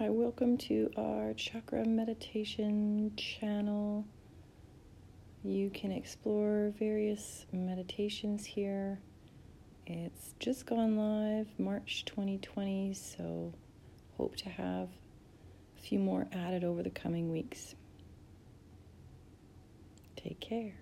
Hi, welcome to our chakra meditation channel. You can explore various meditations here. It's just gone live March 2020, so hope to have a few more added over the coming weeks. Take care.